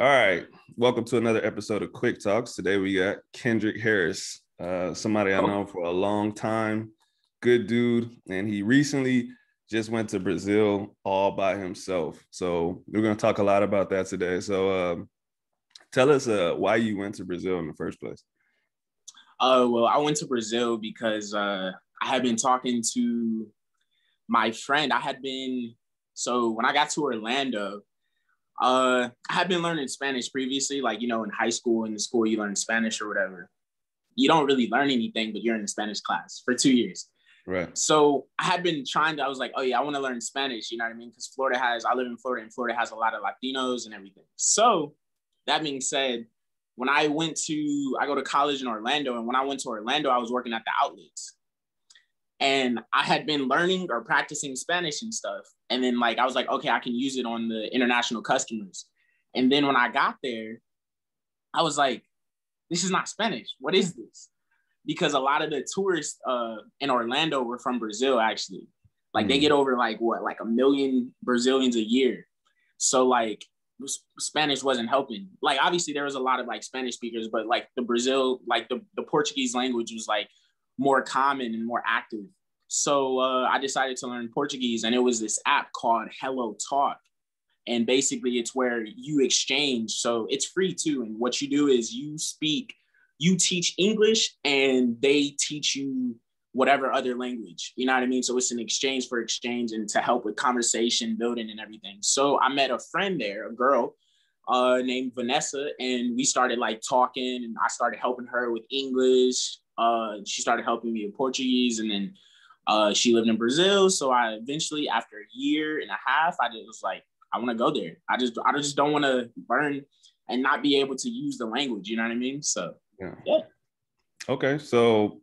All right. Welcome to another episode of Quick Talks. Today we got Kendric Harris, uh, somebody I know for a long time. Good dude. And he recently just went to Brazil all by himself. So we're going to talk a lot about that today. So uh, tell us uh, why you went to Brazil in the first place. Uh, well, I went to Brazil because uh, I had been talking to my friend. I had been, so when I got to Orlando, uh, I had been learning Spanish previously, like, you know, in high school, in the school, you learn Spanish or whatever. You don't really learn anything, but you're in the Spanish class for two years. Right. So I had been trying to, I was like, oh yeah, I want to learn Spanish. You know what I mean? Because Florida has, I live in Florida and Florida has a lot of Latinos and everything. So that being said, when I went to, I go to college in Orlando. And when I went to Orlando, I was working at the outlets. And I had been learning or practicing Spanish and stuff. And then like I was like, okay, I can use it on the international customers. And then when I got there, I was like, this is not Spanish. What is this? Because a lot of the tourists uh, in Orlando were from Brazil, actually. Like mm. they get over like what, like a million Brazilians a year. So like Spanish wasn't helping. Like obviously there was a lot of like Spanish speakers, but like the Brazil, like the, the Portuguese language was like more common and more active. So uh, I decided to learn Portuguese, and it was this app called Hello Talk. And basically, it's where you exchange. So it's free too. And what you do is you speak, you teach English, and they teach you whatever other language. You know what I mean? So it's an exchange for exchange and to help with conversation building and everything. So I met a friend there, a girl uh, named Vanessa, and we started like talking, and I started helping her with English. Uh, she started helping me with Portuguese, and then uh, she lived in Brazil. So I eventually, after a year and a half, I just was like, I want to go there. I just, I just don't want to learn and not be able to use the language. You know what I mean? So yeah. yeah. Okay, so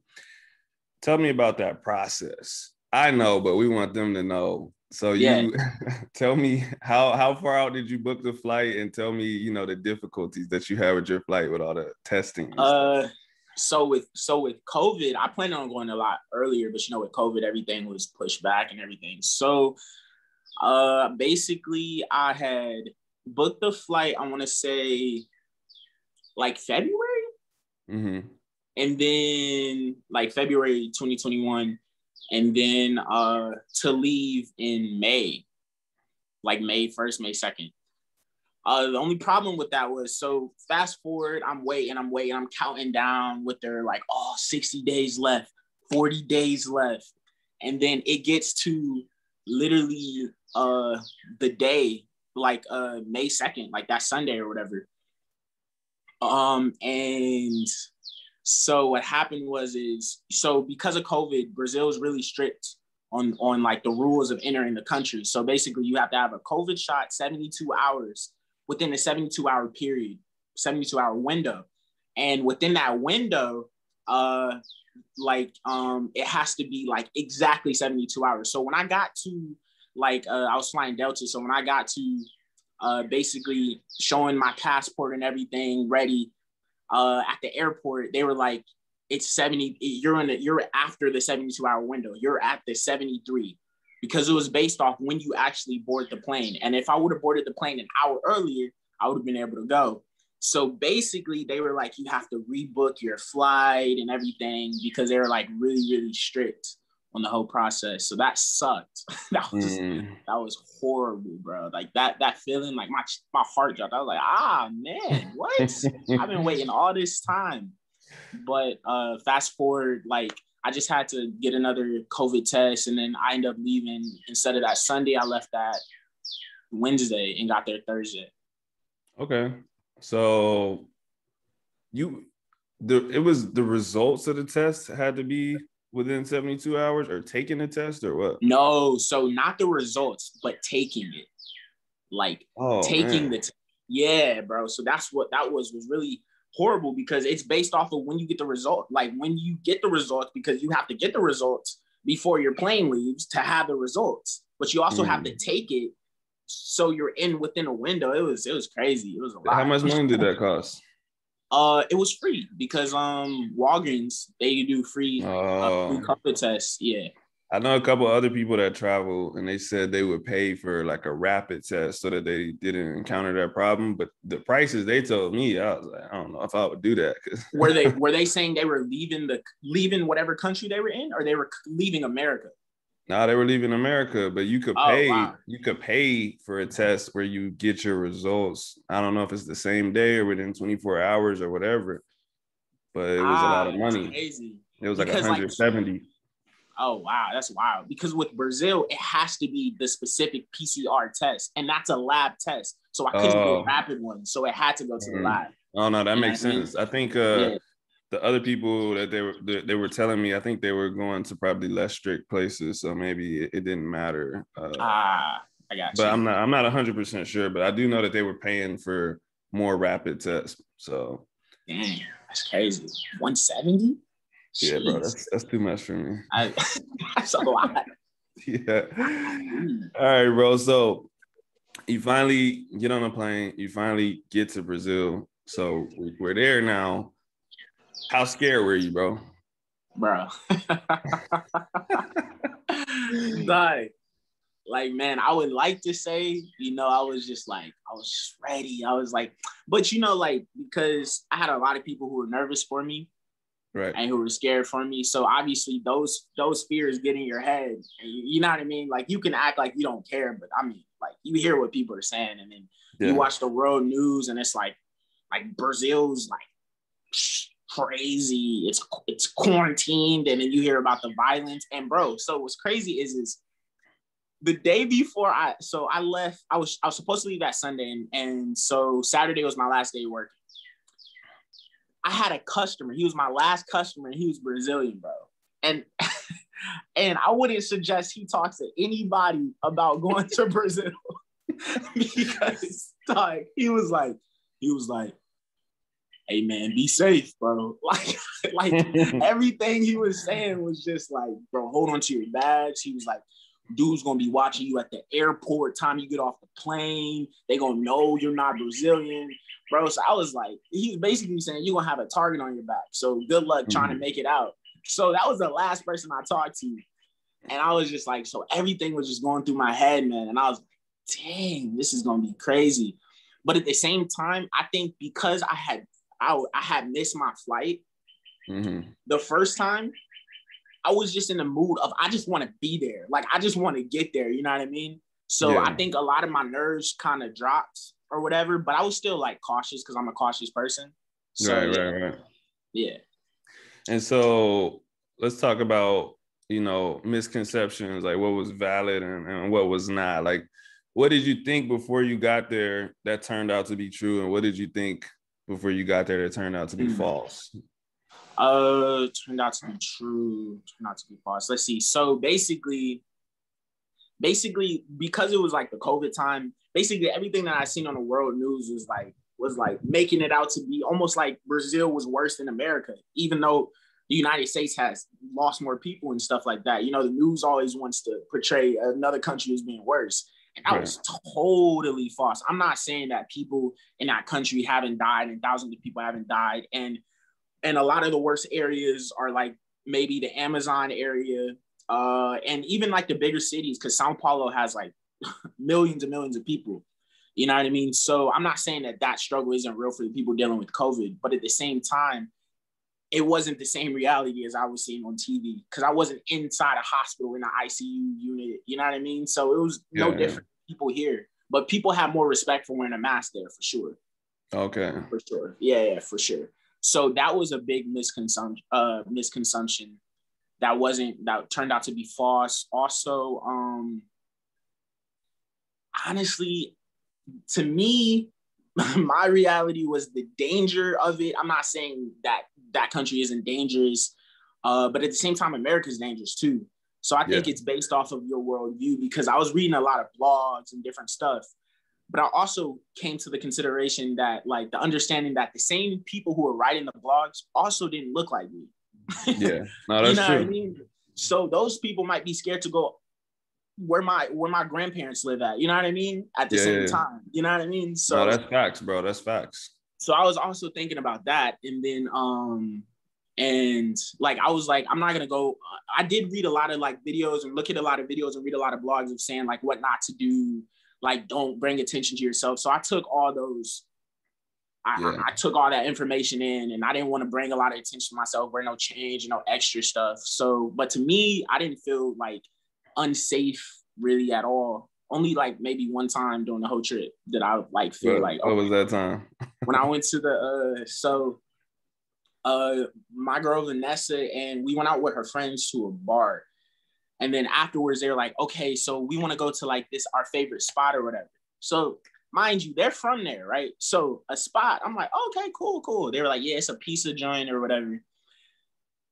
tell me about that process. I know, but we want them to know. So you yeah. tell me how how far out did you book the flight and tell me, you know, the difficulties that you had with your flight with all the testing. Uh so with so with COVID, I planned on going a lot earlier, but you know, with COVID, everything was pushed back and everything. So uh basically I had booked the flight, I want to say like February. Mm-hmm. And then like February 2021. And then uh to leave in May, like May 1st, May 2nd. Uh, the only problem with that was so fast forward, I'm waiting, I'm waiting, I'm counting down with their like, oh, 60 days left, 40 days left. And then it gets to literally uh the day, like uh May 2nd, like that Sunday or whatever. Um, and so what happened was is so because of COVID, Brazil is really strict on on like the rules of entering the country. So basically, you have to have a COVID shot 72 hours within a 72 hour period, 72 hour window. And within that window, uh, like um, it has to be like exactly 72 hours. So when I got to like uh, I was flying Delta, so when I got to uh, basically showing my passport and everything ready uh, at the airport, they were like, "It's 70. You're in. The, you're after the 72 hour window. You're at the 73." Because it was based off when you actually board the plane. And if I would have boarded the plane an hour earlier, I would have been able to go. So basically, they were like, you have to rebook your flight and everything because they were like really, really strict on the whole process. So that sucked. that was mm. that was horrible, bro. Like that that feeling, like my my heart dropped. I was like, ah man, what? I've been waiting all this time. But uh fast forward, like I just had to get another COVID test, and then I ended up leaving. Instead of that Sunday, I left that Wednesday and got there Thursday. Okay, so you the it was the results of the test had to be within 72 hours or taking the test or what? No, so not the results, but taking it. Like oh, taking man. the t- yeah, bro. So that's what that was was really horrible because it's based off of when you get the result. Like when you get the results, because you have to get the results before your plane leaves to have the results, but you also mm. have to mm. take it so you're in within a window. It was it was crazy. It was a lot. How much money did that cost? Uh, it was free because um Walgreens they do free, uh, free oh. COVID tests. Yeah. I know a couple other people that travel and they said they would pay for like a rapid test so that they didn't encounter that problem. But the prices they told me, I was like, I don't know if I would do that. were they were they saying they were leaving the leaving whatever country they were in, or they were leaving America? No, they were leaving America, but you could oh, pay wow. you could pay for a test where you get your results. I don't know if it's the same day or within 24 hours or whatever, but it was ah, a lot of money. It was like because 170. Like, oh wow, that's wild. Because with Brazil, it has to be the specific PCR test, and that's a lab test. So I couldn't oh. do a rapid one. So it had to go to mm. the lab. Oh no, that makes sense. I think uh yeah the other people that they were they were telling me, I think they were going to probably less strict places, so maybe it, it didn't matter. Uh, ah, I got you. But I'm not I'm not 100 percent sure, but I do know that they were paying for more rapid tests. So, damn, that's crazy. 170. Yeah, bro, that's that's too much for me. I, that's a lot. yeah. All right, bro. So you finally get on a plane. You finally get to Brazil. So we're there now. How scared were you, bro? Bro. like, like, man, I would like to say, you know, I was just like, I was ready. I was like, but you know, like, because I had a lot of people who were nervous for me. Right. And who were scared for me. So obviously those those fears get in your head. You know what I mean? Like you can act like you don't care, but I mean, like you hear what people are saying, and then yeah. you watch the world news, and it's like, like Brazil's like crazy. It's it's quarantined, and then you hear about the violence. And bro, so what's crazy is is the day before I so I left, I was I was supposed to leave that Sunday, and, and so Saturday was my last day working. I had a customer. He was my last customer, and he was Brazilian, bro. And and I wouldn't suggest he talks to anybody about going to Brazil because like he was like he was like hey man, be safe, bro. Like, like everything he was saying was just like, bro, hold on to your bags. He was like, dude's gonna be watching you at the airport time you get off the plane. They gonna know you're not Brazilian, bro. So I was like, he's basically saying you're gonna have a target on your back. So good luck trying mm-hmm. to make it out. So that was the last person I talked to. And I was just like, so everything was just going through my head, man. And I was like, dang, this is gonna be crazy. But at the same time, I think because I had I, I had missed my flight mm-hmm. the first time. I was just in the mood of I just want to be there. Like I just want to get there. You know what I mean? So yeah. I think a lot of my nerves kind of dropped or whatever, but I was still like cautious because I'm a cautious person. So, right, yeah. right, right. Yeah. And so let's talk about you know misconceptions, like what was valid and, and what was not. Like, what did you think before you got there that turned out to be true, and what did you think before you got there that turned out to be mm. false? Uh, turned out to be true. Turned out to be false. Let's see. So basically, basically because it was like the COVID time, basically everything that I seen on the world news was like was like making it out to be almost like Brazil was worse than America, even though the United States has lost more people and stuff like that. You know, the news always wants to portray another country as being worse. And that was totally false. I'm not saying that people in that country haven't died and thousands of people haven't died. And and a lot of the worst areas are like maybe the Amazon area, uh, and even like the bigger cities, because Sao Paulo has like millions and millions of people. You know what I mean? So I'm not saying that that struggle isn't real for the people dealing with COVID, but at the same time, it wasn't the same reality as I was seeing on TV because I wasn't inside a hospital in an ICU unit. You know what I mean? So it was no yeah, different yeah. people here, but people have more respect for wearing a mask there for sure. Okay. For sure. Yeah, yeah, for sure. So that was a big misconsumption. Uh, misconsumption that wasn't that turned out to be false. Also, um, honestly, to me, my reality was the danger of it. I'm not saying that that country isn't dangerous, uh, but at the same time, America's dangerous too. So I think yeah. it's based off of your worldview because I was reading a lot of blogs and different stuff, but I also came to the consideration that like the understanding that the same people who were writing the blogs also didn't look like me. yeah, no, that's you know true. I mean? So those people might be scared to go where my where my grandparents live at. You know what I mean? At the yeah, same yeah. time, you know what I mean? So no, that's facts, bro. That's facts. So I was also thinking about that, and then um, and like I was like, I'm not gonna go. I did read a lot of like videos and look at a lot of videos and read a lot of blogs of saying like what not to do, like don't bring attention to yourself. So I took all those. I, yeah. I, I took all that information in, and I didn't want to bring a lot of attention to myself, bring no change, no extra stuff. So, but to me, I didn't feel like unsafe really at all. Only like maybe one time during the whole trip that I like feel what, like. What was that time? when I went to the uh, so uh my girl Vanessa and we went out with her friends to a bar. And then afterwards they're like, okay, so we want to go to like this our favorite spot or whatever. So mind you, they're from there, right? So a spot, I'm like, okay, cool, cool. They were like, yeah, it's a pizza joint or whatever.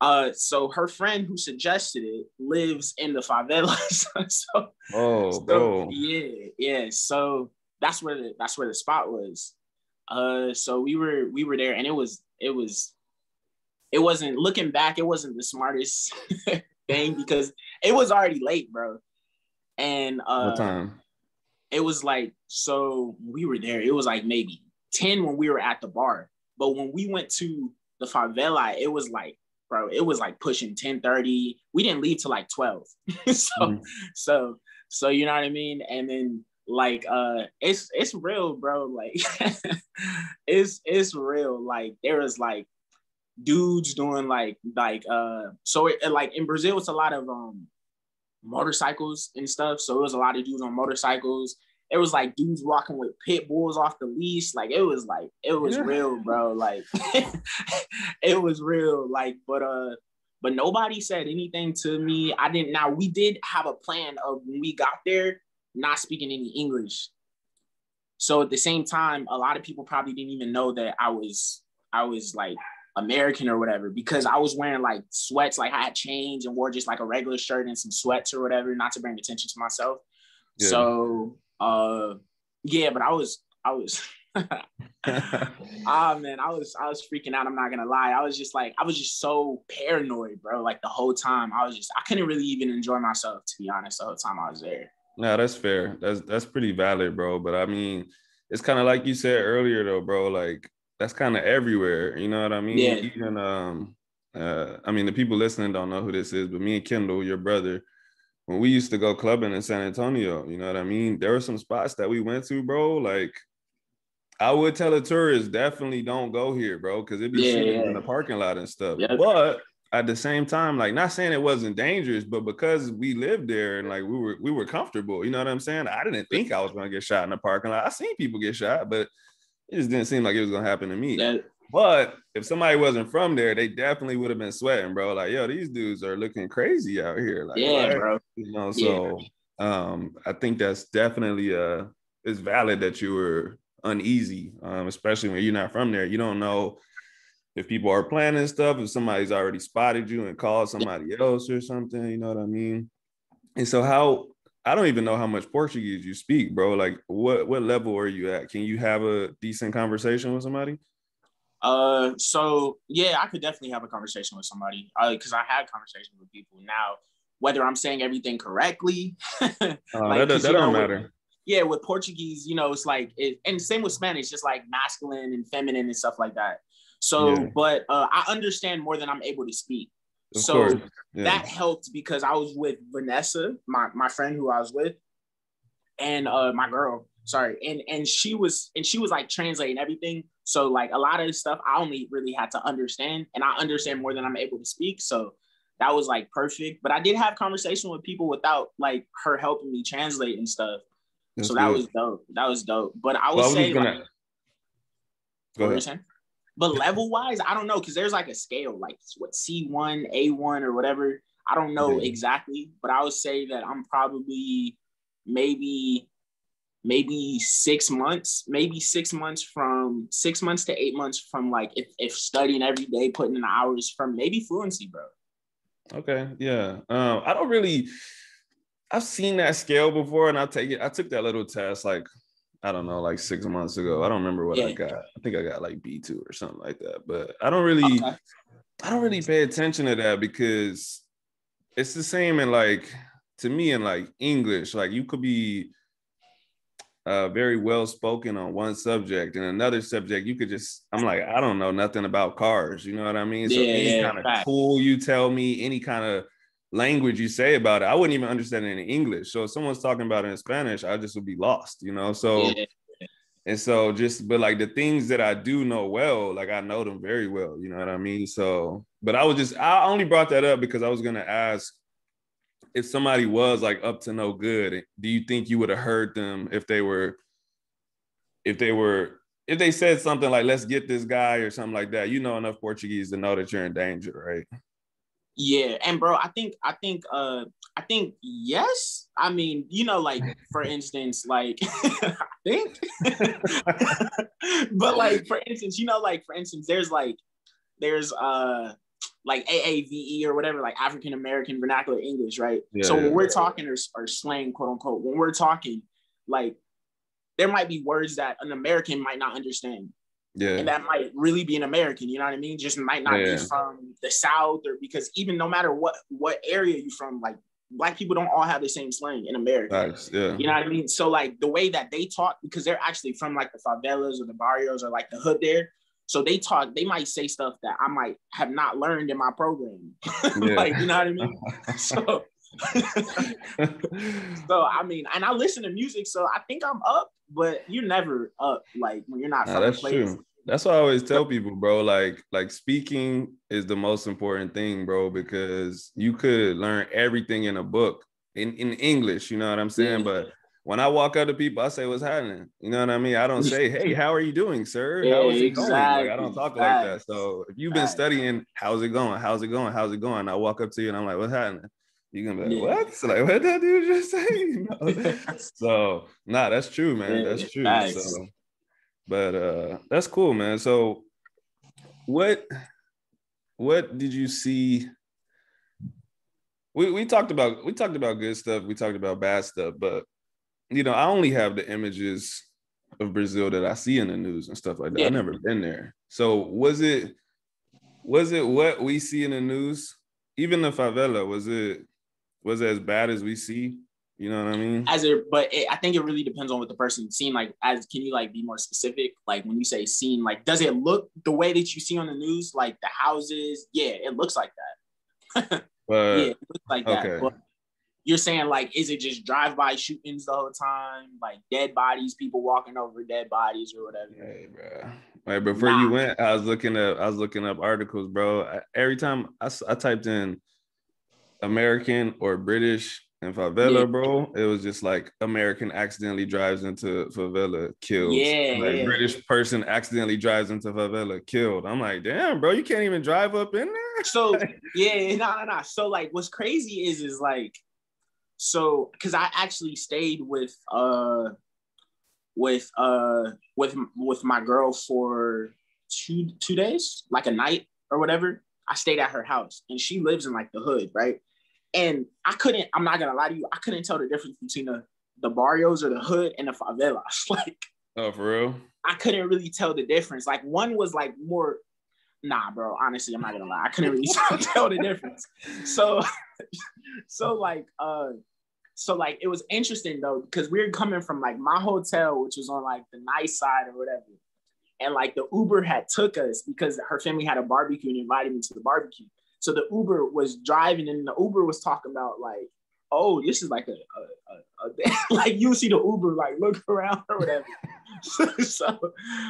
Uh, so her friend who suggested it lives in the favelas. so, oh, so, bro. yeah, yeah. So that's where the that's where the spot was. Uh, so we were we were there, and it was it was it wasn't looking back, it wasn't the smartest thing because it was already late, bro. And uh what time? It was like so we were there. It was like maybe 10 when we were at the bar. But when we went to the favela, it was like, bro, it was like pushing 10 30. We didn't leave till like 12. so mm so so you know what I mean? And then like uh it's it's real, bro. Like it's it's real. Like there was like dudes doing like like uh so it, like in Brazil it's a lot of um motorcycles and stuff. So it was a lot of dudes on motorcycles. It was like dudes walking with pit bulls off the leash. Like it was like it was yeah. real, bro. Like it was real. Like, but uh, but nobody said anything to me. I didn't now we did have a plan of when we got there, not speaking any English. So at the same time, a lot of people probably didn't even know that I was I was like American or whatever because I was wearing like sweats, like I had changed and wore just like a regular shirt and some sweats or whatever, not to bring attention to myself. Yeah. So uh yeah, but I was I was ah man, I was I was freaking out. I'm not gonna lie. I was just like I was just so paranoid, bro. Like the whole time, I was just I couldn't really even enjoy myself to be honest. The whole time I was there. No, that's fair. That's that's pretty valid, bro. But I mean, it's kind of like you said earlier, though, bro. Like that's kind of everywhere. You know what I mean? Yeah. Even um, uh, I mean the people listening don't know who this is, but me and Kendall, your brother, when we used to go clubbing in San Antonio, you know what I mean? There were some spots that we went to, bro. Like I would tell a tourist definitely don't go here, bro, because it'd be yeah, yeah. in the parking lot and stuff. Yep. But at the same time, like not saying it wasn't dangerous, but because we lived there and like we were we were comfortable, you know what I'm saying? I didn't think I was gonna get shot in the parking lot. I seen people get shot, but it just didn't seem like it was gonna happen to me. That, but if somebody wasn't from there, they definitely would have been sweating, bro. Like, yo, these dudes are looking crazy out here. Like, yeah, right? bro. You know, so yeah. um, I think that's definitely uh it's valid that you were uneasy, um, especially when you're not from there. You don't know if people are planning stuff, if somebody's already spotted you and called somebody else or something, you know what I mean? And so how I don't even know how much Portuguese you speak, bro. Like, what what level are you at? Can you have a decent conversation with somebody? Uh, so yeah, I could definitely have a conversation with somebody. Uh, because I had conversations with people. Now, whether I'm saying everything correctly, uh, like, that, that don't matter. With, yeah, with Portuguese, you know, it's like, it, and same with Spanish, just like masculine and feminine and stuff like that. So, yeah. but uh, I understand more than I'm able to speak. Of so yeah. that helped because I was with Vanessa, my, my friend who I was with, and uh, my girl, sorry, and and she was and she was like translating everything. So like a lot of stuff I only really had to understand, and I understand more than I'm able to speak. So that was like perfect. But I did have conversation with people without like her helping me translate and stuff. That's so that good. was dope. That was dope. But I would well, say, gonna... like, go ahead. But level wise, I don't know because there's like a scale, like what C1, A1, or whatever. I don't know yeah. exactly, but I would say that I'm probably maybe maybe six months, maybe six months from six months to eight months from like if, if studying every day, putting in hours from maybe fluency, bro. Okay, yeah. Um, I don't really I've seen that scale before and I take it, I took that little test like I don't know, like six months ago. I don't remember what yeah. I got. I think I got like B two or something like that. But I don't really, okay. I don't really pay attention to that because it's the same in like to me in like English. Like you could be, uh, very well spoken on one subject and another subject you could just i'm like i don't know nothing about cars you know what i mean so Yeah, any kind of tool you tell me any kind of language you say about it i wouldn't even understand it in english so if someone's talking about it in spanish i just would be lost you know so Yeah. and so just but like the things that i do know well like i know them very well you know what i mean so but i was just i only brought that up because i was going to ask if somebody was like up to no good, do you think you would have heard them if they were, if they were, if they said something like, let's get this guy or something like that? You know enough Portuguese to know that you're in danger, right? Yeah, and bro, I think I think uh I think yes. I mean, you know, like for instance, like I think, but like for instance, you know, like for instance, there's like there's uh like AAVE or whatever, like African American Vernacular English, right? Yeah, so yeah. when we're talking or, or slang, quote unquote, when we're talking, like there might be words that an American might not understand Yeah. and that might really be an American. You know what I mean? Just might not Yeah. be from the South or because even no matter what what area you from, like black people don't all have the same slang in America. Facts, yeah. You know what I mean? So like the way that they talk, because they're actually from like the favelas or the barrios or like the hood there. So they talk, they might say stuff that I might have not learned in my program. Yeah. like, you know what I mean? So so I mean, and I listen to music, so I think I'm up, but you're never up like when you're not Nah, that's place. true. That's what I always tell people, bro. Like, like speaking is the most important thing, bro, because you could learn everything in a book in, in English, you know what I'm saying? But when I walk up to people, I say, What's happening? You know what I mean? I don't say, Hey, how are you doing, sir? Yeah, How is it going? Like, I don't exactly. talk like that. So if you've been Facts. studying, how's it going? How's it going? How's it going? I walk up to you and I'm like, What's happening? You're gonna be like, Yeah. What? So like, what did that dude just say? You know? So nah, that's true, man. That's true. facts. So, but uh that's cool, man. So what what did you see? We we talked about we talked about good stuff, we talked about bad stuff, but you know, I only have the images of Brazil that I see in the news and stuff like that. Yeah. I've never been there. So was it was it what we see in the news? Even the favela, was it was it as bad as we see? You know what I mean? as a but it, i think it really depends on what the person seen like as can you like be more specific like when you say seen like does it look the way that you see on the news like the houses yeah it looks like that But yeah it looks like that but you're saying like is it just drive-by shootings the whole time like dead bodies people walking over dead bodies or whatever Hey, bro. Right before you went, I was looking up. I was looking up articles, bro. I- every time I, I typed in American or British and favela, Yeah. bro, it was just like American accidentally drives into favela, killed. Yeah, like yeah. British person accidentally drives into favela, killed. I'm like, damn, bro, you can't even drive up in there. so yeah no no no so like what's crazy is is like so because i actually stayed with uh with uh with with my girl for two two days like a night or whatever i stayed at her house and she lives in like the hood right and i couldn't i'm not gonna lie to you i couldn't tell the difference between the the barrios or the hood and the favelas like Oh, for real? I couldn't really tell the difference. Like one was like more, nah, bro. Honestly, I'm not gonna lie. I couldn't really tell the difference. So, so like, uh, so like it was interesting though because we were coming from like my hotel, which was on like the nice side or whatever, and like the Uber had took us because her family had a barbecue and invited me to the barbecue. So the Uber was driving, and the Uber was talking about like, oh, this is like a, a, a, a like you see the Uber like look around or whatever. so,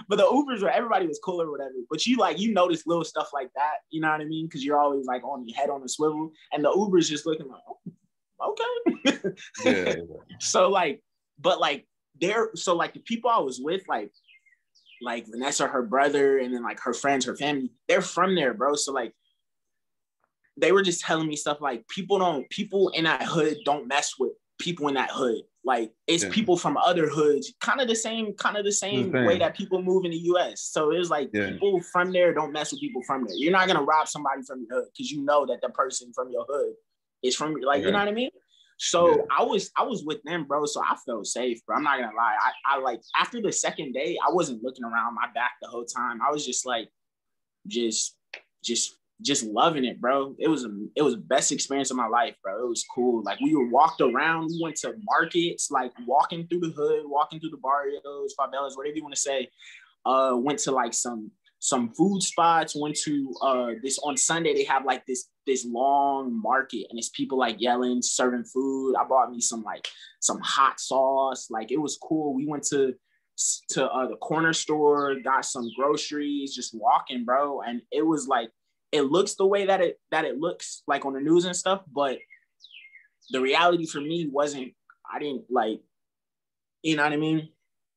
but the Ubers were everybody was cool or whatever. But you like you notice little stuff like that, you know what I mean? Because you're always like on your head on a swivel, and the Uber's just looking like, oh, okay. Yeah. so like, but like there, so like the people I was with, like like Vanessa, her brother, and then like her friends, her family, they're from there, bro. So like they were just telling me stuff like people don't people in that hood don't mess with people in that hood. Like it's Yeah. people from other hoods, kind of the same, kind of the same way that people move in the US. So it was like Yeah. people from there don't mess with people from there. You're not gonna rob somebody from your hood because you know that the person from your hood is from like you know what I mean. So Yeah. I was I was with them, bro. So I felt safe, bro. I'm not gonna lie. I, I like after the second day, I wasn't looking around my back the whole time. I was just like, just just just loving it, bro. It was it was the best experience of my life, bro. It was cool. Like we were walked around, we went to markets, like walking through the hood, walking through the barrios, favelas, whatever you want to say. Uh, went to like some some food spots. Went to uh this on Sunday. They have like this this long market, and it's people like yelling, serving food. I bought me some like some hot sauce. Like it was cool. We went to to uh, the corner store, got some groceries, just walking, bro. And it was like it looks the way that it that it looks like on the news and stuff, but the reality for me wasn't. I didn't like, you know what I mean?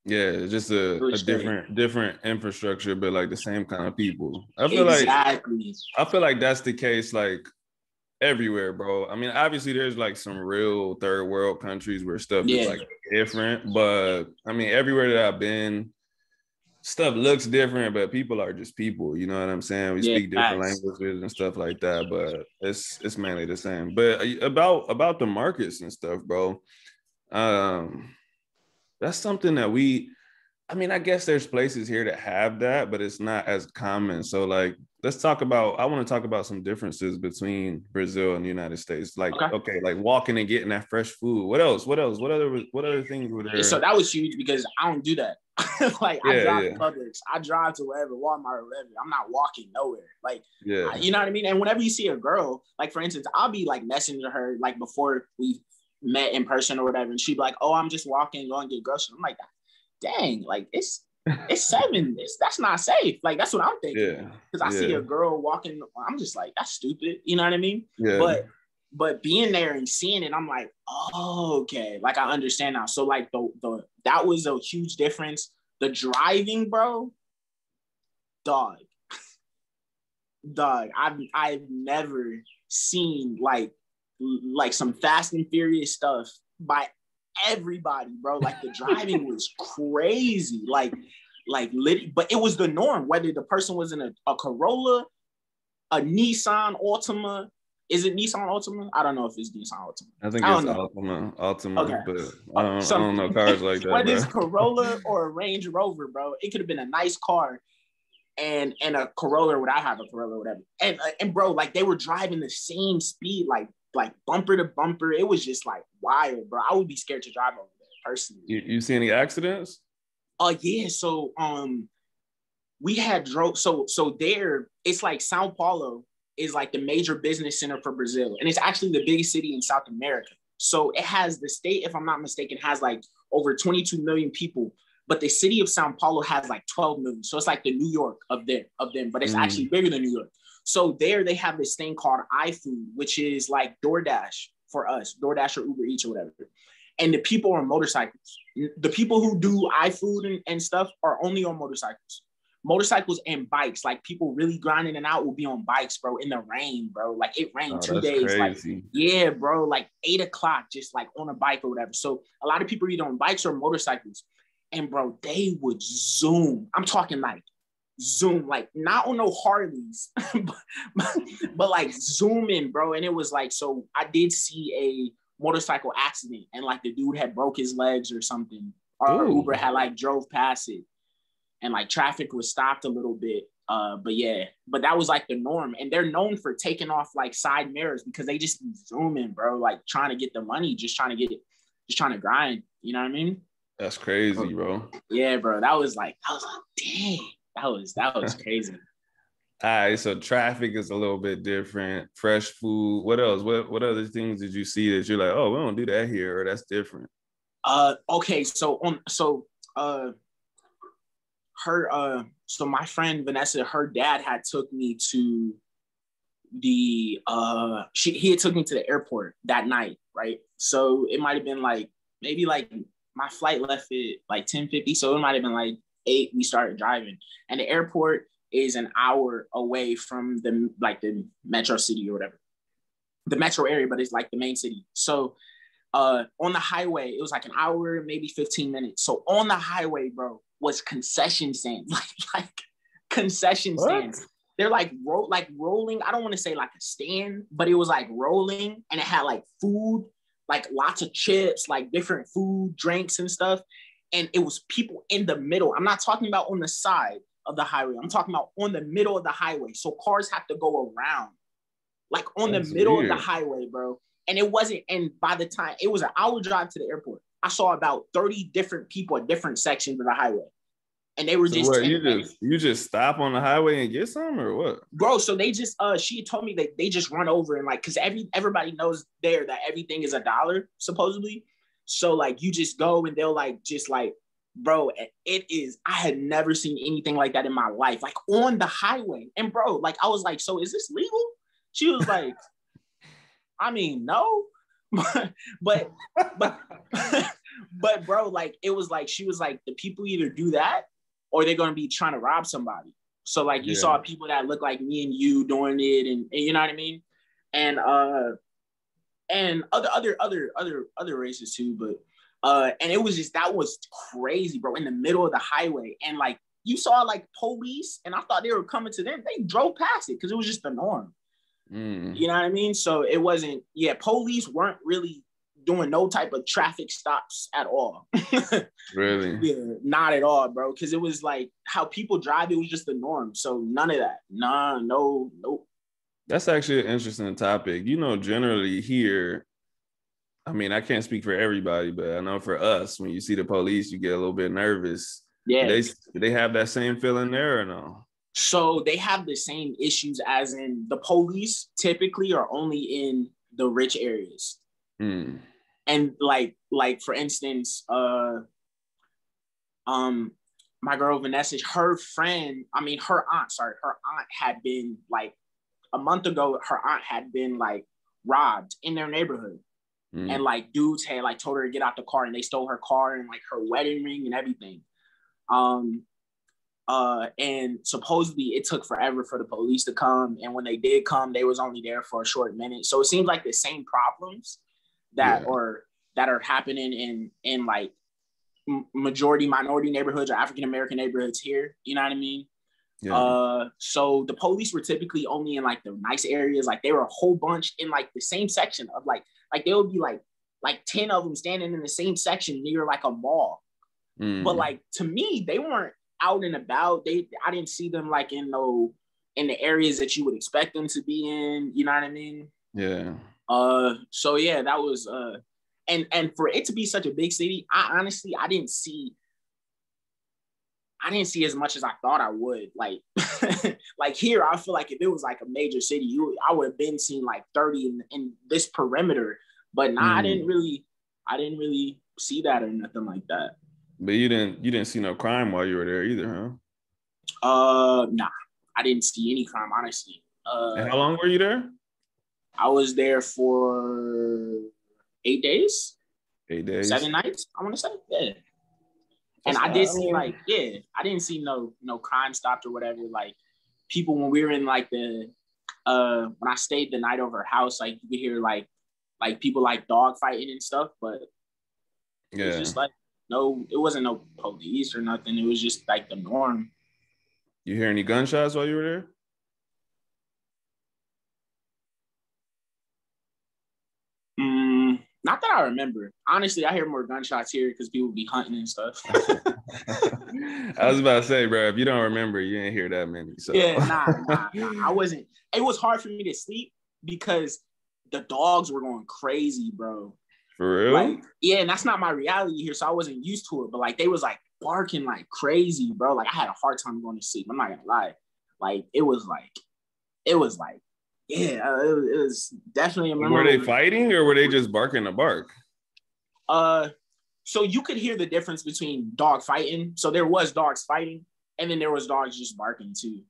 Yeah, just a, a different different infrastructure, but like the same kind of people. I feel exactly. like I feel like that's the case like everywhere, bro. I mean, obviously there's like some real third world countries where stuff yeah. is like different, but I mean everywhere that I've been, stuff looks different, but people are just people. You know what I'm saying? We yeah, speak different nice. languages and stuff like that, but it's it's mainly the same. But uh, about about the markets and stuff, bro. Um, that's something that we. I mean, I guess there's places here that have that, but it's not as common. So, like, let's talk about. I want to talk about some differences between Brazil and the United States. Like, okay. okay, like walking and getting that fresh food. What else? What else? What other? What other things were there? So that was huge because I don't do that. like yeah, I drive yeah. to Publix, I drive to wherever Walmart or whatever. I'm not walking nowhere. Like, yeah, I, you know what I mean. And whenever you see a girl, like for instance, I'll be like messaging her like before we met in person or whatever, and she'd be like, "Oh, I'm just walking, going to get groceries." I'm like, "Dang, like it's it's seven. It's that's not safe. Like that's what I'm thinking. Yeah, because I yeah. see a girl walking, I'm just like, that's stupid. You know what I mean? Yeah. But but being there and seeing it, I'm like, oh, okay, like I understand now. So like the the that was a huge difference. The driving, bro, dog, dog. I've I've never seen like like some Fast and Furious stuff by everybody, bro. Like the driving was crazy, like like lit, but it was the norm. Whether the person was in a, a Corolla, a Nissan Altima, is it Nissan Altima? I don't know if it's Nissan Altima. I think I it's Altima, Altima, okay. but I don't, so, I don't know cars like that. Whether it's Corolla or a Range Rover, bro, it could have been a nice car, and and a Corolla would I have a Corolla, whatever. And uh, and bro, like they were driving the same speed, like like bumper to bumper. It was just like wild, bro. I would be scared to drive over there personally. You, you see any accidents? Oh uh, yeah. So um, we had drove. So so there, it's like Sao Paulo is like the major business center for Brazil, and it's actually the biggest city in South America. So it has the state, if I'm not mistaken, has like over 22 million people, but the city of Sao Paulo has like 12 million. So it's like the New York of them, of them, but it's mm. actually bigger than New York. So there they have this thing called iFood, which is like DoorDash for us, DoorDash or Uber Eats or whatever. And the people are on motorcycles. The people who do iFood and, and stuff are only on motorcycles motorcycles and bikes. Like people really grinding and out will be on bikes, bro, in the rain, bro. Like it rained oh, two days. Crazy. Like, yeah, bro, like eight o'clock, just like on a bike or whatever. So a lot of people either on bikes or motorcycles. And bro, they would zoom. I'm talking like zoom, like not on no Harleys, but, but like zooming, bro. And it was like, so I did see a motorcycle accident and like the dude had broke his legs or something. Or Ooh. Uber had like drove past it and like traffic was stopped a little bit. Uh, but yeah, but that was like the norm, and they're known for taking off like side mirrors because they just zooming, bro, like trying to get the money, just trying to get it, just trying to grind. You know what I mean? That's crazy, bro. Yeah, bro. That was like, I was like, dang, that was that was crazy. All right, so traffic is a little bit different. Fresh food. What else? What what other things did you see that you're like, oh, we don't do that here, or that's different? Uh, okay. So on, so uh, her uh so my friend Vanessa, her dad had took me to the uh she he had took me to the airport that night, right? So it might have been like maybe like my flight left at like 10 50. So it might have been like eight. We started driving. And the airport is an hour away from the like the metro city or whatever. The metro area, but it's like the main city. So uh on the highway, it was like an hour, maybe 15 minutes. So on the highway, bro, was concession stands, like like concession what? stands. They're like ro- like rolling. I don't want to say like a stand, but it was like rolling, and it had like food, like lots of chips, like different food, drinks, and stuff. And it was people in the middle. I'm not talking about on the side. of the highway. I'm talking about on the middle of the highway. So cars have to go around, like on That's the middle weird. of the highway, bro. And it wasn't. And by the time it was an hour drive to the airport, I saw about 30 different people at different sections of the highway. And they were just, so what, you just you just stop on the highway and get some or what? Bro, so they just uh she told me that they just run over and like cause every everybody knows there that everything is a dollar, supposedly. So like you just go and they'll like just like bro, it is. I had never seen anything like that in my life, like on the highway. And bro, like I was like, so is this legal? She was like, I mean, no, but but but but bro, like it was like she was like the people either do that or they're gonna be trying to rob somebody. So like you yeah. saw people that look like me and you doing it, and, and you know what I mean, and uh, and other other other other other races too, but uh, and it was just that was crazy, bro, in the middle of the highway, and like you saw like police, and I thought they were coming to them. They drove past it because it was just the norm. Mm. You know what I mean? So it wasn't, yeah, police weren't really doing no type of traffic stops at all. really? Yeah, not at all, bro. Cause it was like how people drive, it was just the norm. So none of that. Nah, no, nope. That's actually an interesting topic. You know, generally here, I mean, I can't speak for everybody, but I know for us, when you see the police, you get a little bit nervous. Yeah. Do they, they have that same feeling there or no? So they have the same issues as in the police typically are only in the rich areas. Mm. And like, like for instance, uh um my girl Vanessa, her friend, I mean her aunt, sorry, her aunt had been like a month ago, her aunt had been like robbed in their neighborhood. Mm. And like dudes had like told her to get out the car and they stole her car and like her wedding ring and everything. Um uh, and supposedly it took forever for the police to come. And when they did come, they was only there for a short minute. So it seems like the same problems that yeah. are that are happening in in like majority minority neighborhoods or African American neighborhoods here. You know what I mean? Yeah. Uh, so the police were typically only in like the nice areas. Like they were a whole bunch in like the same section of like like there would be like like ten of them standing in the same section near like a mall. Mm. But like to me, they weren't out and about. They I didn't see them like in no in the areas that you would expect them to be in. You know what I mean? Yeah. Uh. So yeah, that was uh, and and for it to be such a big city, I honestly I didn't see. I didn't see as much as I thought I would. Like, like here, I feel like if it was like a major city, you I would have been seeing like 30 in, in this perimeter. But nah, mm. I didn't really, I didn't really see that or nothing like that. But you didn't you didn't see no crime while you were there either, huh? Uh, nah, I didn't see any crime honestly. Uh, and how long were you there? I was there for eight days. Eight days. Seven nights. I want to say, yeah. and I did see like, yeah, I didn't see no no crime stopped or whatever. Like people when we were in like the uh when I stayed the night over house, like you could hear like like people like dog fighting and stuff, but yeah, it's just like no, it wasn't no police or nothing. It was just like the norm. You hear any gunshots while you were there? Mm, not that I remember. Honestly, I hear more gunshots here because people be hunting and stuff. I was about to say, bro, if you don't remember, you didn't hear that many. So. Yeah, nah, nah, nah. I wasn't. It was hard for me to sleep because the dogs were going crazy, bro. For real? Like, yeah, and that's not my reality here, so I wasn't used to it. But like they was like barking like crazy, bro. Like I had a hard time going to sleep. I'm not gonna lie. Like it was like, it was like, yeah, uh, it, was, it was definitely a memory. Were they fighting or were they just barking a bark? Uh, so you could hear the difference between dog fighting. So there was dogs fighting, and then there was dogs just barking too.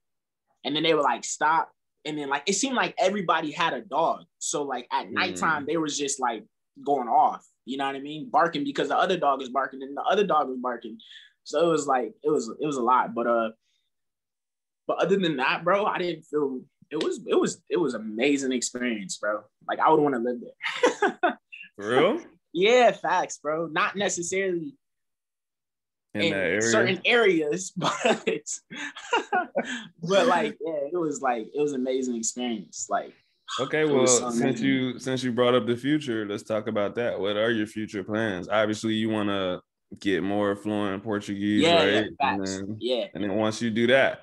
And then they would like stop, and then like it seemed like everybody had a dog. So like at nighttime, mm. they was just like going off. You know what I mean? Barking because the other dog is barking and the other dog was barking. So it was like it was it was a lot. But uh but other than that, bro, I didn't feel it was it was it was amazing experience, bro. Like I would want to live there. Real? yeah, facts, bro. Not necessarily in, in area? certain areas, but but like yeah, it was like it was amazing experience. Like Okay, well, since you since you brought up the future, let's talk about that. What are your future plans? Obviously, you want to get more fluent Portuguese, yeah, right? Yeah, and then, yeah. And then once you do that,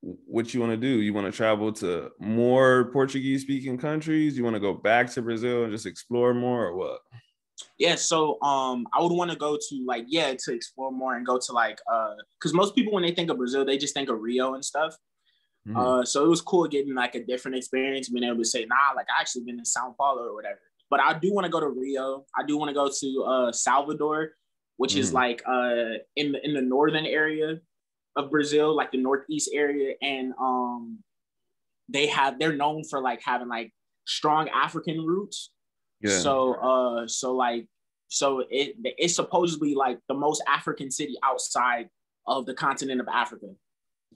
what you want to do? You want to travel to more Portuguese speaking countries? You want to go back to Brazil and just explore more, or what? Yeah, so um, I would want to go to like yeah to explore more and go to like uh, because most people when they think of Brazil they just think of Rio and stuff. Mm-hmm. Uh, so it was cool getting like a different experience, being able to say, nah, like I actually been in Sao Paulo or whatever. But I do want to go to Rio. I do want to go to uh, Salvador, which mm-hmm. is like uh, in the in the northern area of Brazil, like the northeast area, and um, they have they're known for like having like strong African roots. Yeah. So uh, so like so it it's supposedly like the most African city outside of the continent of Africa.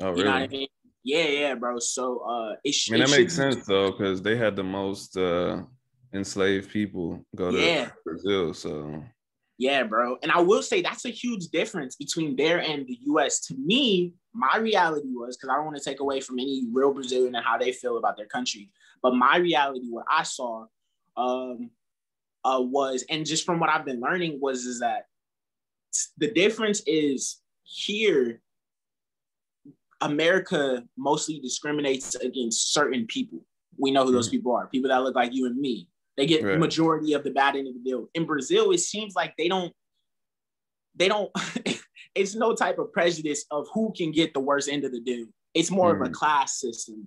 Oh, really? You know what I mean? Yeah, yeah, bro. So uh, it, I mean, it that makes sense though, because they had the most uh enslaved people go to yeah. Brazil. So yeah, bro. And I will say that's a huge difference between there and the US. To me, my reality was because I don't want to take away from any real Brazilian and how they feel about their country. But my reality, what I saw, um, uh, was, and just from what I've been learning, was is that the difference is here America mostly discriminates against certain people. We know who those mm-hmm. people are. People that look like you and me. They get right. majority of the bad end of the deal. In Brazil, it seems like they don't. They don't. it's no type of prejudice of who can get the worst end of the deal. It's more mm-hmm. of a mm. class system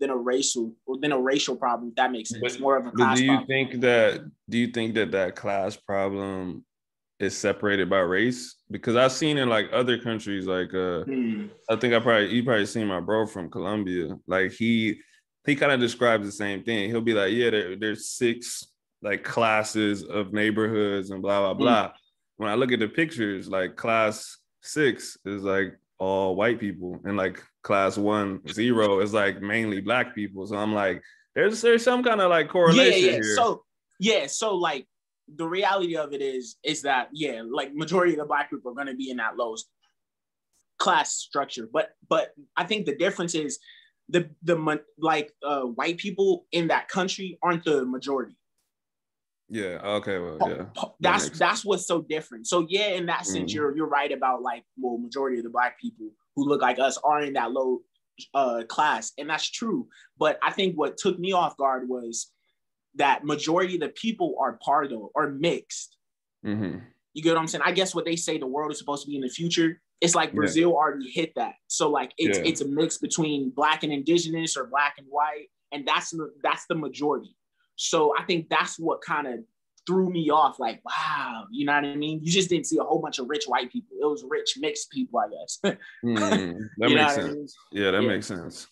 than a racial or than a racial problem. If that makes sense. But, more of a class. do you problem. think that? Do you think that that class problem is separated by race because I've seen in like other countries, like uh, hmm. I think I probably you probably seen my bro from Colombia. Like he he kind of describes the same thing. He'll be like, yeah, there, there's six like classes of neighborhoods and blah blah hmm. blah. When I look at the pictures, like class six is like all white people, and like class one zero is like mainly black people. So I'm like, there's there's some kind of like correlation yeah, yeah. here. So yeah, so like the reality of it is is that yeah, like majority of the black people are going to be in that lowest class structure. But but I think the difference is the the like uh, white people in that country aren't the majority. Yeah. Okay. Well, yeah. That's that that's what's so different. So yeah, in that sense, mm-hmm. you're you're right about like well, majority of the black people who look like us are in that low uh class, and that's true. But I think what took me off guard was that majority of the people are pardo or mixed. Mm-hmm. You get what I'm saying? I guess what they say the world is supposed to be in the future. It's like Brazil yeah. already hit that. So like it's yeah. it's a mix between black and indigenous or black and white, and that's that's the majority. So I think that's what kind of threw me off. Like, wow, you know what I mean? You just didn't see a whole bunch of rich white people. It was rich mixed people, I guess. mm, that makes sense. I mean? Yeah, that yeah. makes sense.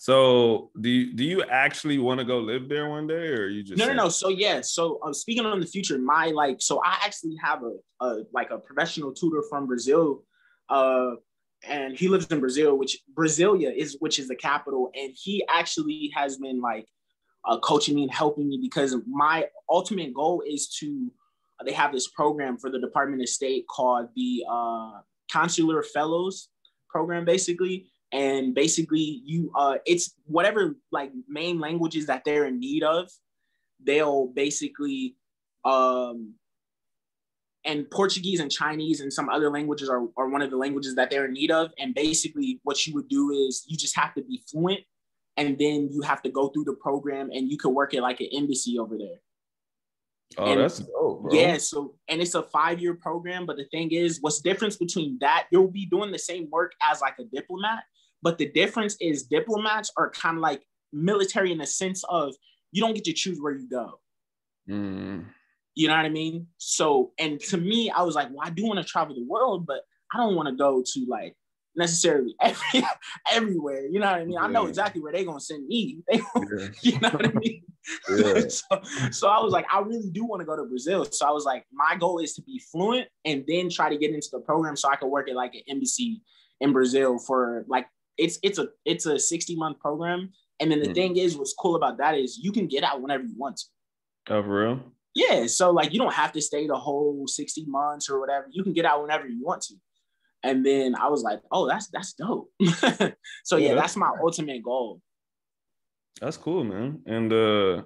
So do you do you actually want to go live there one day, or you just no saying? no no? So yeah, so uh, speaking on the future, my like so I actually have a, a like a professional tutor from Brazil, uh, and he lives in Brazil, which Brasilia is which is the capital, and he actually has been like uh, coaching me and helping me because my ultimate goal is to. Uh, they have this program for the Department of State called the uh, Consular Fellows program, basically and basically you uh it's whatever like main languages that they're in need of they'll basically um and Portuguese and Chinese and some other languages are, are one of the languages that they're in need of. And basically, what you would do is you just have to be fluent, and then you have to go through the program, and you could work at like an embassy over there. Oh, and, that's dope, bro. Yeah. So, and it's a five year program, but the thing is, what's difference between that? You'll be doing the same work as like a diplomat, but the difference is diplomats are kind of like military in the sense of you don't get to choose where you go. Mm. You know what I mean? So, and to me, I was like, well, I do want to travel the world, but I don't want to go to like necessarily every, everywhere. You know what I mean? Yeah. I know exactly where they're gonna send me. They, yeah. You know what I mean? Yeah. so, so I was like, I really do want to go to Brazil. So I was like, my goal is to be fluent and then try to get into the program so I could work at like an embassy in Brazil for like it's it's a it's a 60 month program. And then the mm. thing is, what's cool about that is you can get out whenever you want to. Oh, for real? Yeah. So like you don't have to stay the whole 60 months or whatever. You can get out whenever you want to. And then I was like, oh, that's that's dope. so yeah, yeah that's my ultimate goal. That's cool, man. And uh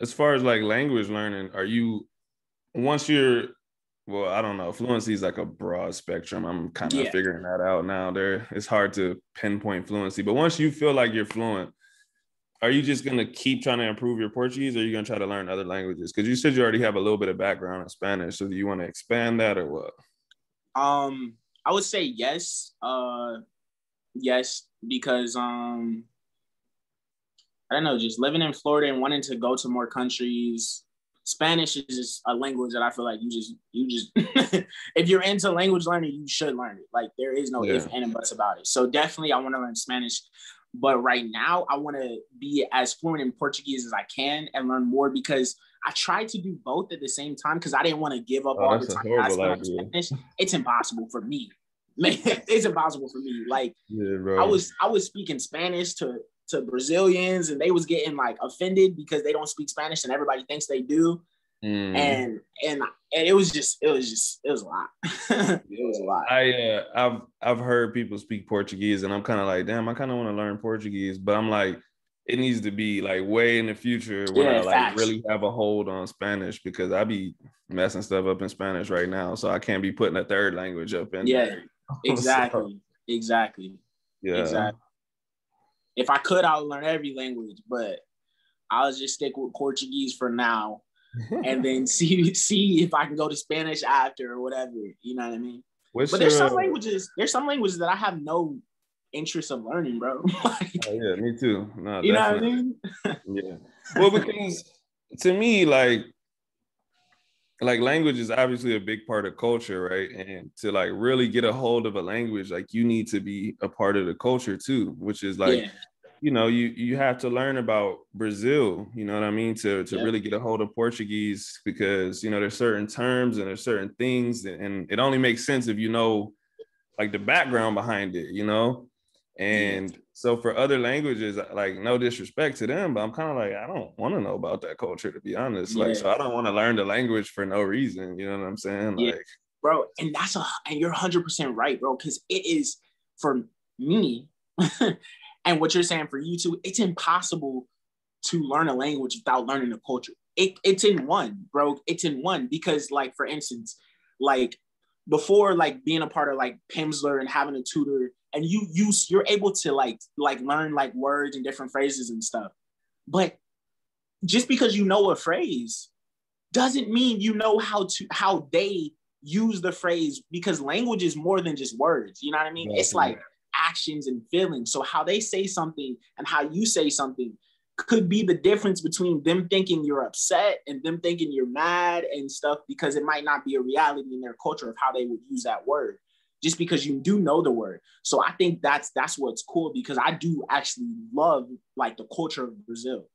as far as like language learning, are you once you're well, I don't know. Fluency is like a broad spectrum. I'm kind of Yeah. figuring that out now. There, it's hard to pinpoint fluency, but once you feel like you're fluent, are you just gonna keep trying to improve your Portuguese, or are you gonna try to learn other languages? Because you said you already have a little bit of background in Spanish, so do you want to expand that or what? Um, I would say yes. Uh, yes, because um, I don't know, just living in Florida and wanting to go to more countries. Spanish is just a language that I feel like you just you just if you're into language learning, you should learn it. Like there is no if Yeah. and buts about it. So definitely, I want to learn Spanish. But right now, I want to be as fluent in Portuguese as I can and learn more because I tried to do both at the same time because I didn't want to give up Oh, all the time. I horrible spent. Spanish. It's impossible for me. Man, it's impossible for me. Like Yeah. I was I was speaking Spanish to to Brazilians and they was getting like offended because they don't speak Spanish and everybody thinks they do. Mm. And and and it was just it was just it was a lot. it was a lot. I uh, I've I've heard people speak Portuguese, and I'm kind of like, damn, I kind of want to learn Portuguese, but I'm like, it needs to be like way in the future when Yeah, I like facts. really have a hold on Spanish because I be messing stuff up in Spanish right now, so I can't be putting a third language up in. Yeah, there. exactly. Exactly. yeah. Exactly. If I could, I would learn every language, but I'll just stick with Portuguese for now and then see see if I can go to Spanish after or whatever. You know what I mean? What's But there's your- some languages, there's some languages that I have no interest of learning, bro. like, Oh, yeah, me too. No, you know what I mean? Yeah. Well, because to me, like, like language is obviously a big part of culture, right? And to like really get a hold of a language, like you need to be a part of the culture too, which is like, yeah, you know, you you have to learn about Brazil, you know what I mean, to to Yeah. really get a hold of Portuguese because you know there's certain terms and there's certain things, and it only makes sense if you know like the background behind it, you know. And so for other languages, uh, like no disrespect to them, but I'm kind of like I don't want to know about that culture to be honest. Like, so I don't want to learn the language for no reason. You know what I'm saying? Yeah. Like, bro. And that's a and you're 100 percent right, bro. Because it is for me, and what you're saying for you too. It's impossible to learn a language without learning the culture. It, it's in one, bro. It's in one because, like, for instance, like before, like being a part of like Pimsleur and having a tutor, and you use you're able to like like learn like words and different phrases and stuff. But just because you know a phrase doesn't mean you know how to how they use the phrase because language is more than just words. You know what I mean? It's like actions and feelings. So how they say something and how you say something could be the difference between them thinking you're upset and them thinking you're mad and stuff because it might not be a reality in their culture of how they would use that word just because you do know the word. So I think that's that's what's cool because I do actually love like the culture of Brazil.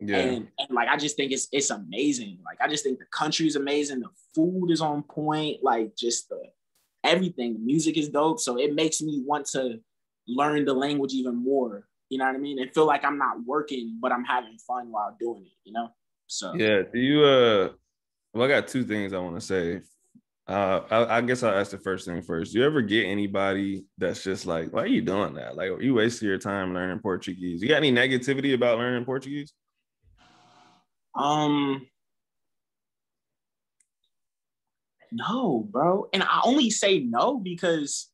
yeah, And, and like I just think it's it's amazing. Like I just think the country is amazing. The food is on point. Like just the everything. The music is dope. So it makes me want to learn the language even more. You know what I mean? And feel like I'm not working, but I'm having fun while doing it. You know? So yeah. Do you? Uh, well, I got two things I want to say. Uh, I, I guess I'll ask the first thing first. Do you ever get anybody that's just like, why are you doing that? Like, you wasting your time learning Portuguese. You got any negativity about learning Portuguese? Um, no, bro. And I only say no because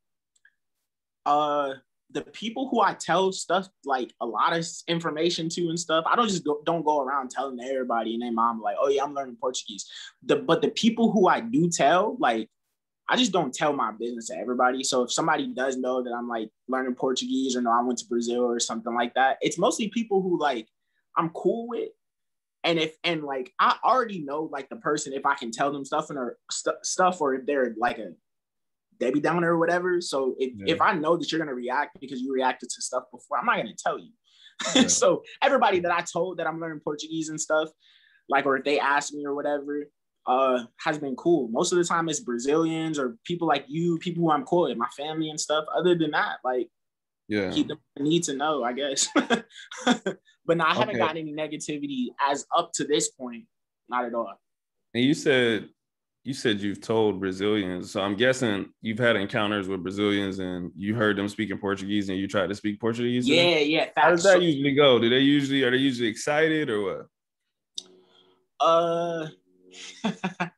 uh the people who I tell stuff like a lot of information to and stuff, I don't just go, don't go around telling everybody and their mom like, oh yeah, I'm learning Portuguese. The but the people who I do tell, like, I just don't tell my business to everybody. So if somebody does know that I'm like learning Portuguese or know I went to Brazil or something like that, it's mostly people who like I'm cool with and if and like I already know like the person if I can tell them stuff and or st- stuff or if they're like a Debbie Downer or whatever. So if, Yeah. if I know that you're gonna react because you reacted to stuff before, I'm not gonna tell you. Yeah. so everybody that I told that I'm learning Portuguese and stuff, like or if they ask me or whatever, uh, has been cool. Most of the time it's Brazilians or people like you, people who I'm cool with, my family and stuff. Other than that, like Yeah. keep them need to know, I guess. but no, I haven't Okay. gotten any negativity as up to this point. Not at all. And you said you said you've told Brazilians, so I'm guessing you've had encounters with Brazilians and you heard them speaking Portuguese and you tried to speak Portuguese. Yeah, yeah. How does that usually go? Do they usually are they usually excited or what? Uh,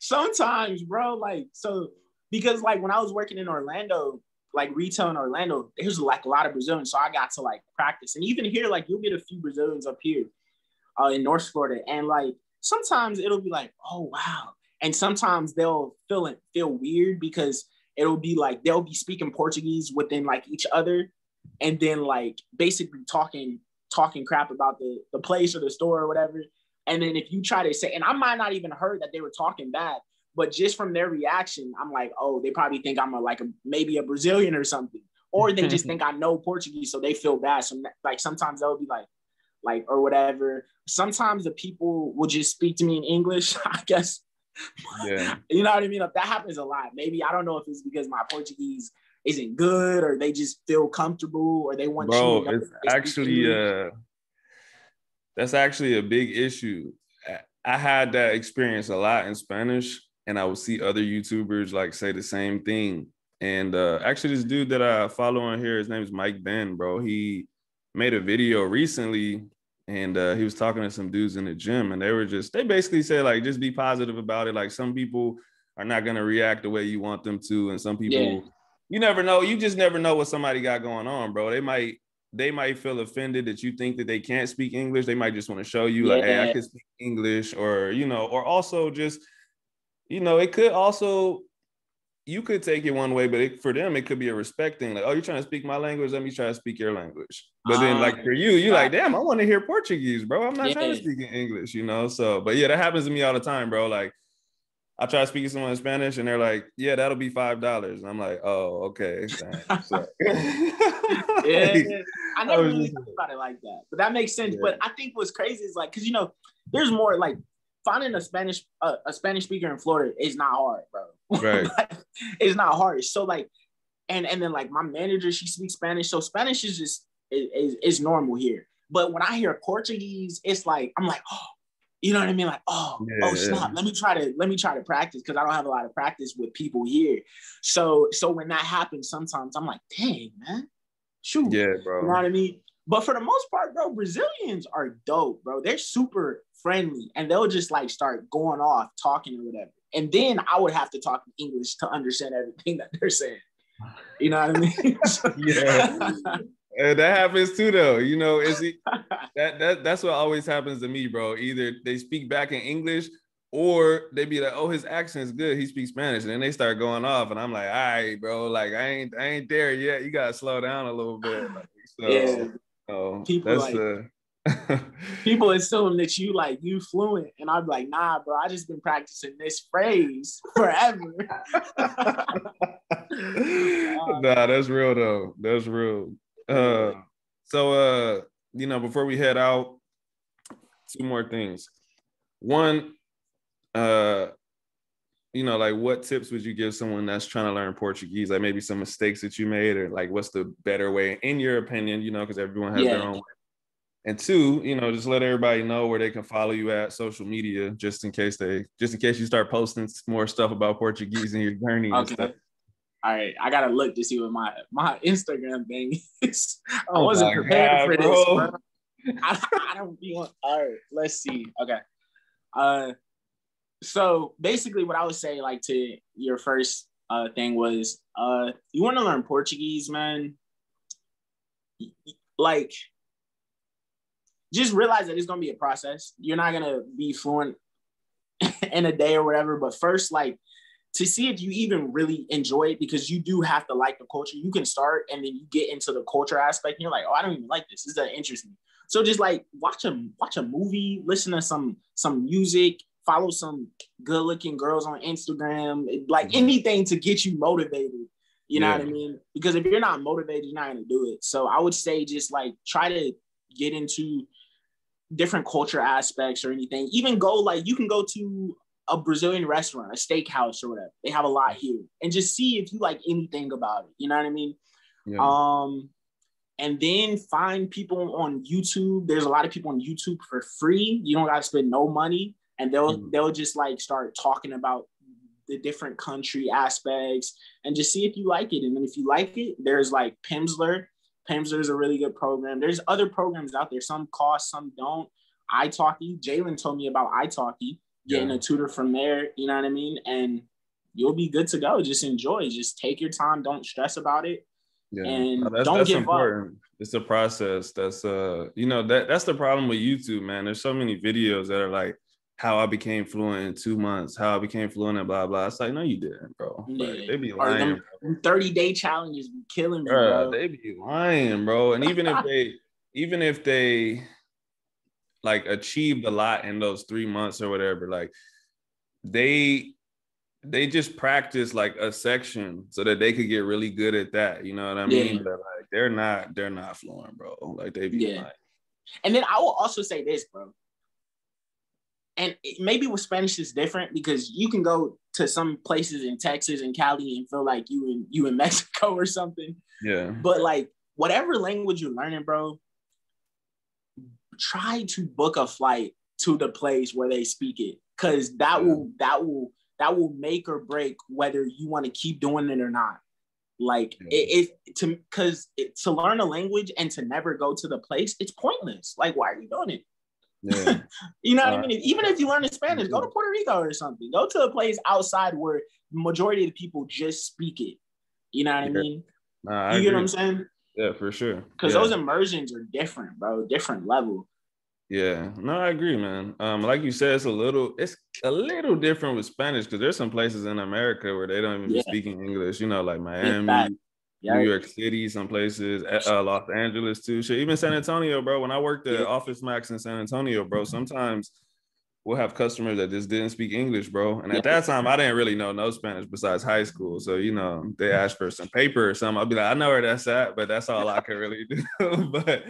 sometimes, bro, like so because like when I was working in Orlando, like retail in Orlando, there's like a lot of Brazilians. So I got to like practice. And even here, like you'll get a few Brazilians up here uh, in North Florida. And like sometimes it'll be like, oh wow. And sometimes they'll feel it feel weird because it'll be like they'll be speaking Portuguese within like each other and then like basically talking talking crap about the the place or the store or whatever. And then if you try to say, and I might not even heard that they were talking bad, but just from their reaction, I'm like, oh, they probably think I'm a, like a maybe a Brazilian or something, or they just think I know Portuguese, so they feel bad. So like sometimes they'll be like, like or whatever. Sometimes the people will just speak to me in English. I guess. Yeah. you know what I mean? If that happens a lot. Maybe I don't know if it's because my Portuguese isn't good or they just feel comfortable or they want Bro, it's actually uh that's actually a big issue. I had that experience a lot in Spanish and I would see other YouTubers like say the same thing. And uh, actually, this dude that I follow on here, his name is Mike Ben, bro. He made a video recently, and uh, he was talking to some dudes in the gym, and they were just they basically said like just be positive about it. Like some people are not gonna react the way you want them to, and some people yeah. you never know. You just never know what somebody got going on, bro. They might they might feel offended that you think that they can't speak English. They might just want to show you yeah. like, hey, I can speak English, or you know, or also just you know, it could also you could take it one way, but it, for them it could be a respect thing. Like, oh, you're trying to speak my language, let me try to speak your language. But then, like ah, for you, you're like, damn, I want to hear Portuguese, bro. I'm not yeah. trying to speak in English, you know. So, but yeah, that happens to me all the time, bro. Like, I try to speak to someone in Spanish, and they're like, "Yeah, that'll be five dollars," and I'm like, "Oh, okay." So, yeah, I never really thought about it like that, but that makes sense. Yeah. But I think what's crazy is like, because you know, there's more like finding a Spanish uh, a Spanish speaker in Florida is not hard, bro. Right. it's not hard. So like, and and then like my manager, she speaks Spanish, so Spanish is just is, is normal here. But when I hear Portuguese, it's like I'm like, oh, you know what I mean? Like, oh, oh yeah, oh, snap. Yeah. Let me try to let me try to practice because I don't have a lot of practice with people here. So so when that happens, sometimes I'm like, dang, man, shoot. Yeah, bro. You know what I mean? But for the most part, bro, Brazilians are dope, bro. They're super friendly and they'll just like start going off talking or whatever. And then I would have to talk in English to understand everything that they're saying. You know what I mean? yeah. And that happens too, though. You know, is it that that that's what always happens to me, bro. Either they speak back in English or they be like, "Oh, his accent is good. He speaks Spanish," and then they start going off, and I'm like, "All right, bro. Like, I ain't I ain't there yet. You gotta slow down a little bit." Like, so, yeah. So People that's like, the people assume that you like you fluent, and I'm like, nah, bro. I just been practicing this phrase forever. nah, that's real though. That's real. Uh, so uh, you know, before we head out, two more things. One, uh, you know, like what tips would you give someone that's trying to learn Portuguese? Like maybe some mistakes that you made, or like what's the better way in your opinion? You know, because everyone has yeah. their own way and two, you know, just let everybody know where they can follow you at social media, just in case they, just in case you start posting more stuff about Portuguese and your journey okay. stuff. All right, I gotta look to see what my my Instagram thing is. I oh wasn't prepared God, for this, bro. I, I don't be on. All right, let's see. Okay, uh, so basically, what I would say, like to your first uh thing was, uh, you want to learn Portuguese, man. Like just realize that it's gonna be a process. You're not gonna be fluent in a day or whatever. But first, like to see if you even really enjoy it, because you do have to like the culture. You can start and then you get into the culture aspect, and you're like, oh, I don't even like this. This doesn't interest me. So just like watch a watch a movie, listen to some some music, follow some good looking girls on Instagram, like mm-hmm. anything to get you motivated. You know yeah. what I mean? Because if you're not motivated, you're not gonna do it. So I would say just like try to get into different culture aspects or anything. Even go like you can go to a Brazilian restaurant, a steakhouse or whatever. They have a lot here, and just see if you like anything about it. You know what I mean? Yeah. Um, and then find people on YouTube. There's a lot of people on YouTube for free. You don't got to spend no money, and they'll mm-hmm. they'll just like start talking about the different country aspects and just see if you like it. And then if you like it, there's like Pimsleur Pimsleur is a really good program. There's other programs out there. Some cost, some don't. italki. Jalen told me about italki. getting yeah. a tutor from there. You know what I mean? And you'll be good to go. Just enjoy. Just take your time. Don't stress about it. Yeah. And no, that's, don't that's give important. up. It's a process. That's uh, you know, that that's the problem with YouTube, man. There's so many videos that are like how I became fluent in two months, how I became fluent in blah blah. It's like, no, you didn't, bro. Yeah. Like, they be lying. 30 day challenges be killing me, bro. They be lying, bro. And even if they even if they like achieved a lot in those three months or whatever, like they they just practice like a section so that they could get really good at that. You know what I mean? Yeah. But like they're not they're not fluent, bro. Like they be yeah. Lying. And then I will also say this, bro. And maybe with Spanish is different because you can go to some places in Texas and Cali and feel like you in you in Mexico or something. Yeah. But like whatever language you're learning, bro, try to book a flight to the place where they speak it because that yeah. will that will that will make or break whether you want to keep doing it or not like yeah. it, it to because to learn a language and to never go to the place it's pointless like why are you doing it yeah. you know what uh, I mean? Even if you learn Spanish, go to Puerto Rico or something. Go to a place outside where the majority of the people just speak it. You know what I mean? Nah, I you agree. get what I'm saying? Yeah, for sure. Because yeah. those immersions are different, bro. Different level. Yeah, no, I agree, man. Um, like you said, it's a little, it's a little different with Spanish because there's some places in America where they don't even yeah. be speaking English. You know, like Miami, yeah. New York City, some places, uh, Los Angeles too. Shit, even San Antonio, bro. When I worked at Office Max in San Antonio, bro, sometimes we'll have customers that just didn't speak English, bro. And at that time, I didn't really know no Spanish besides high school. So, you know, they asked for some paper or something. I'll be like, I know where that's at, but that's all I can really do. but,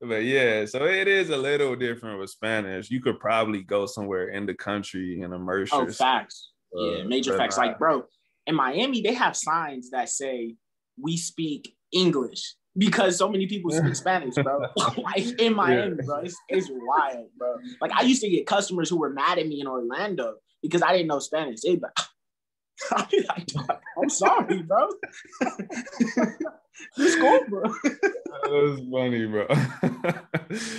but yeah, so it is a little different with Spanish. You could probably go somewhere in the country and immerse Oh, facts. Uh, yeah, major facts. Like, bro, in Miami, they have signs that say, we speak English because so many people speak Spanish, bro. like in Miami, yeah. bro. It's, it's wild, bro. Like I used to get customers who were mad at me in Orlando because I didn't know Spanish. They'd like, I'd be like, I'm sorry, bro. cool, bro. that was funny, bro.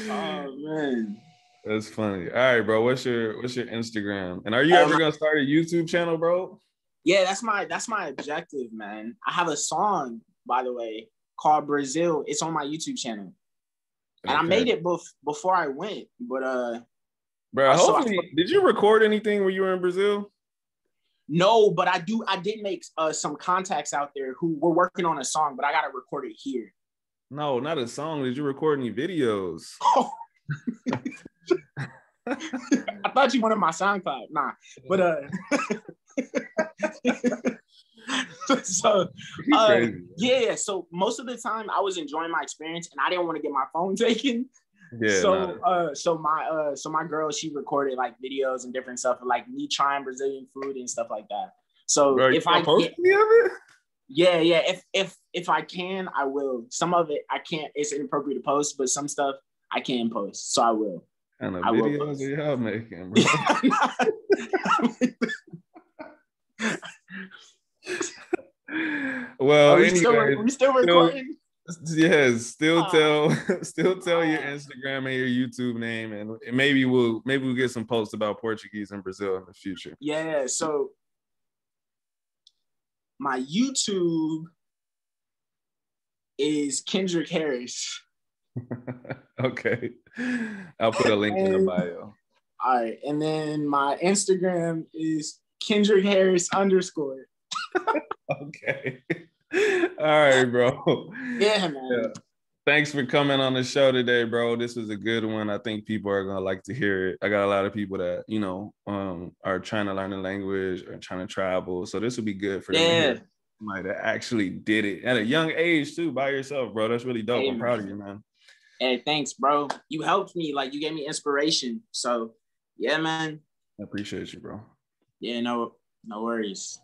oh man. That's funny. All right, bro. What's your what's your Instagram? And are you um, ever gonna start a YouTube channel, bro? Yeah, that's my that's my objective, man. I have a song, by the way, called Brazil. It's on my YouTube channel. And okay. I made it bef- before I went, but uh Bro, hopefully, I, did you record anything when you were in Brazil? No, but I do. I did make uh, some contacts out there who were working on a song, but I gotta record it here. No, not a song. Did you record any videos? I thought you wanted my SoundCloud. Nah, but uh, so uh, yeah, so most of the time I was enjoying my experience and I didn't want to get my phone taken. Yeah, so uh so my uh so my girl she recorded like videos and different stuff like me trying Brazilian food and stuff like that. So Bro, if I post me of it? Yeah, yeah. If if if I can, I will. Some of it I can't, it's inappropriate to post, but some stuff I can post. So I will. And the videos are y'all making, bro. well, we, still, we still recording. Still, yes, still tell, still tell your Instagram and your YouTube name, and maybe we'll maybe we'll get some posts about Portuguese in Brazil in the future. Yeah, so my YouTube is Kendric Harris. okay, I'll put a link and, in the bio. All right, and then my Instagram is Kendric Harris underscore. okay. All right, bro. Yeah, man. Yeah. Thanks for coming on the show today, bro. This was a good one. I think people are gonna like to hear it. I got a lot of people that you know um, are trying to learn the language or trying to travel, so this would be good for yeah. them. Somebody that actually did it at a young age too, by yourself, bro. That's really dope. Hey, I'm proud of you, man. Hey, thanks, bro. You helped me. Like you gave me inspiration. So yeah, man. I appreciate you, bro. Yeah, no, no worries.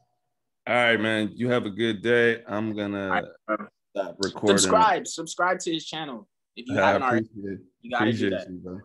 All right, man. You have a good day. I'm gonna uh, record. Subscribe. Subscribe to his channel if you haven't already. You gotta do that. You,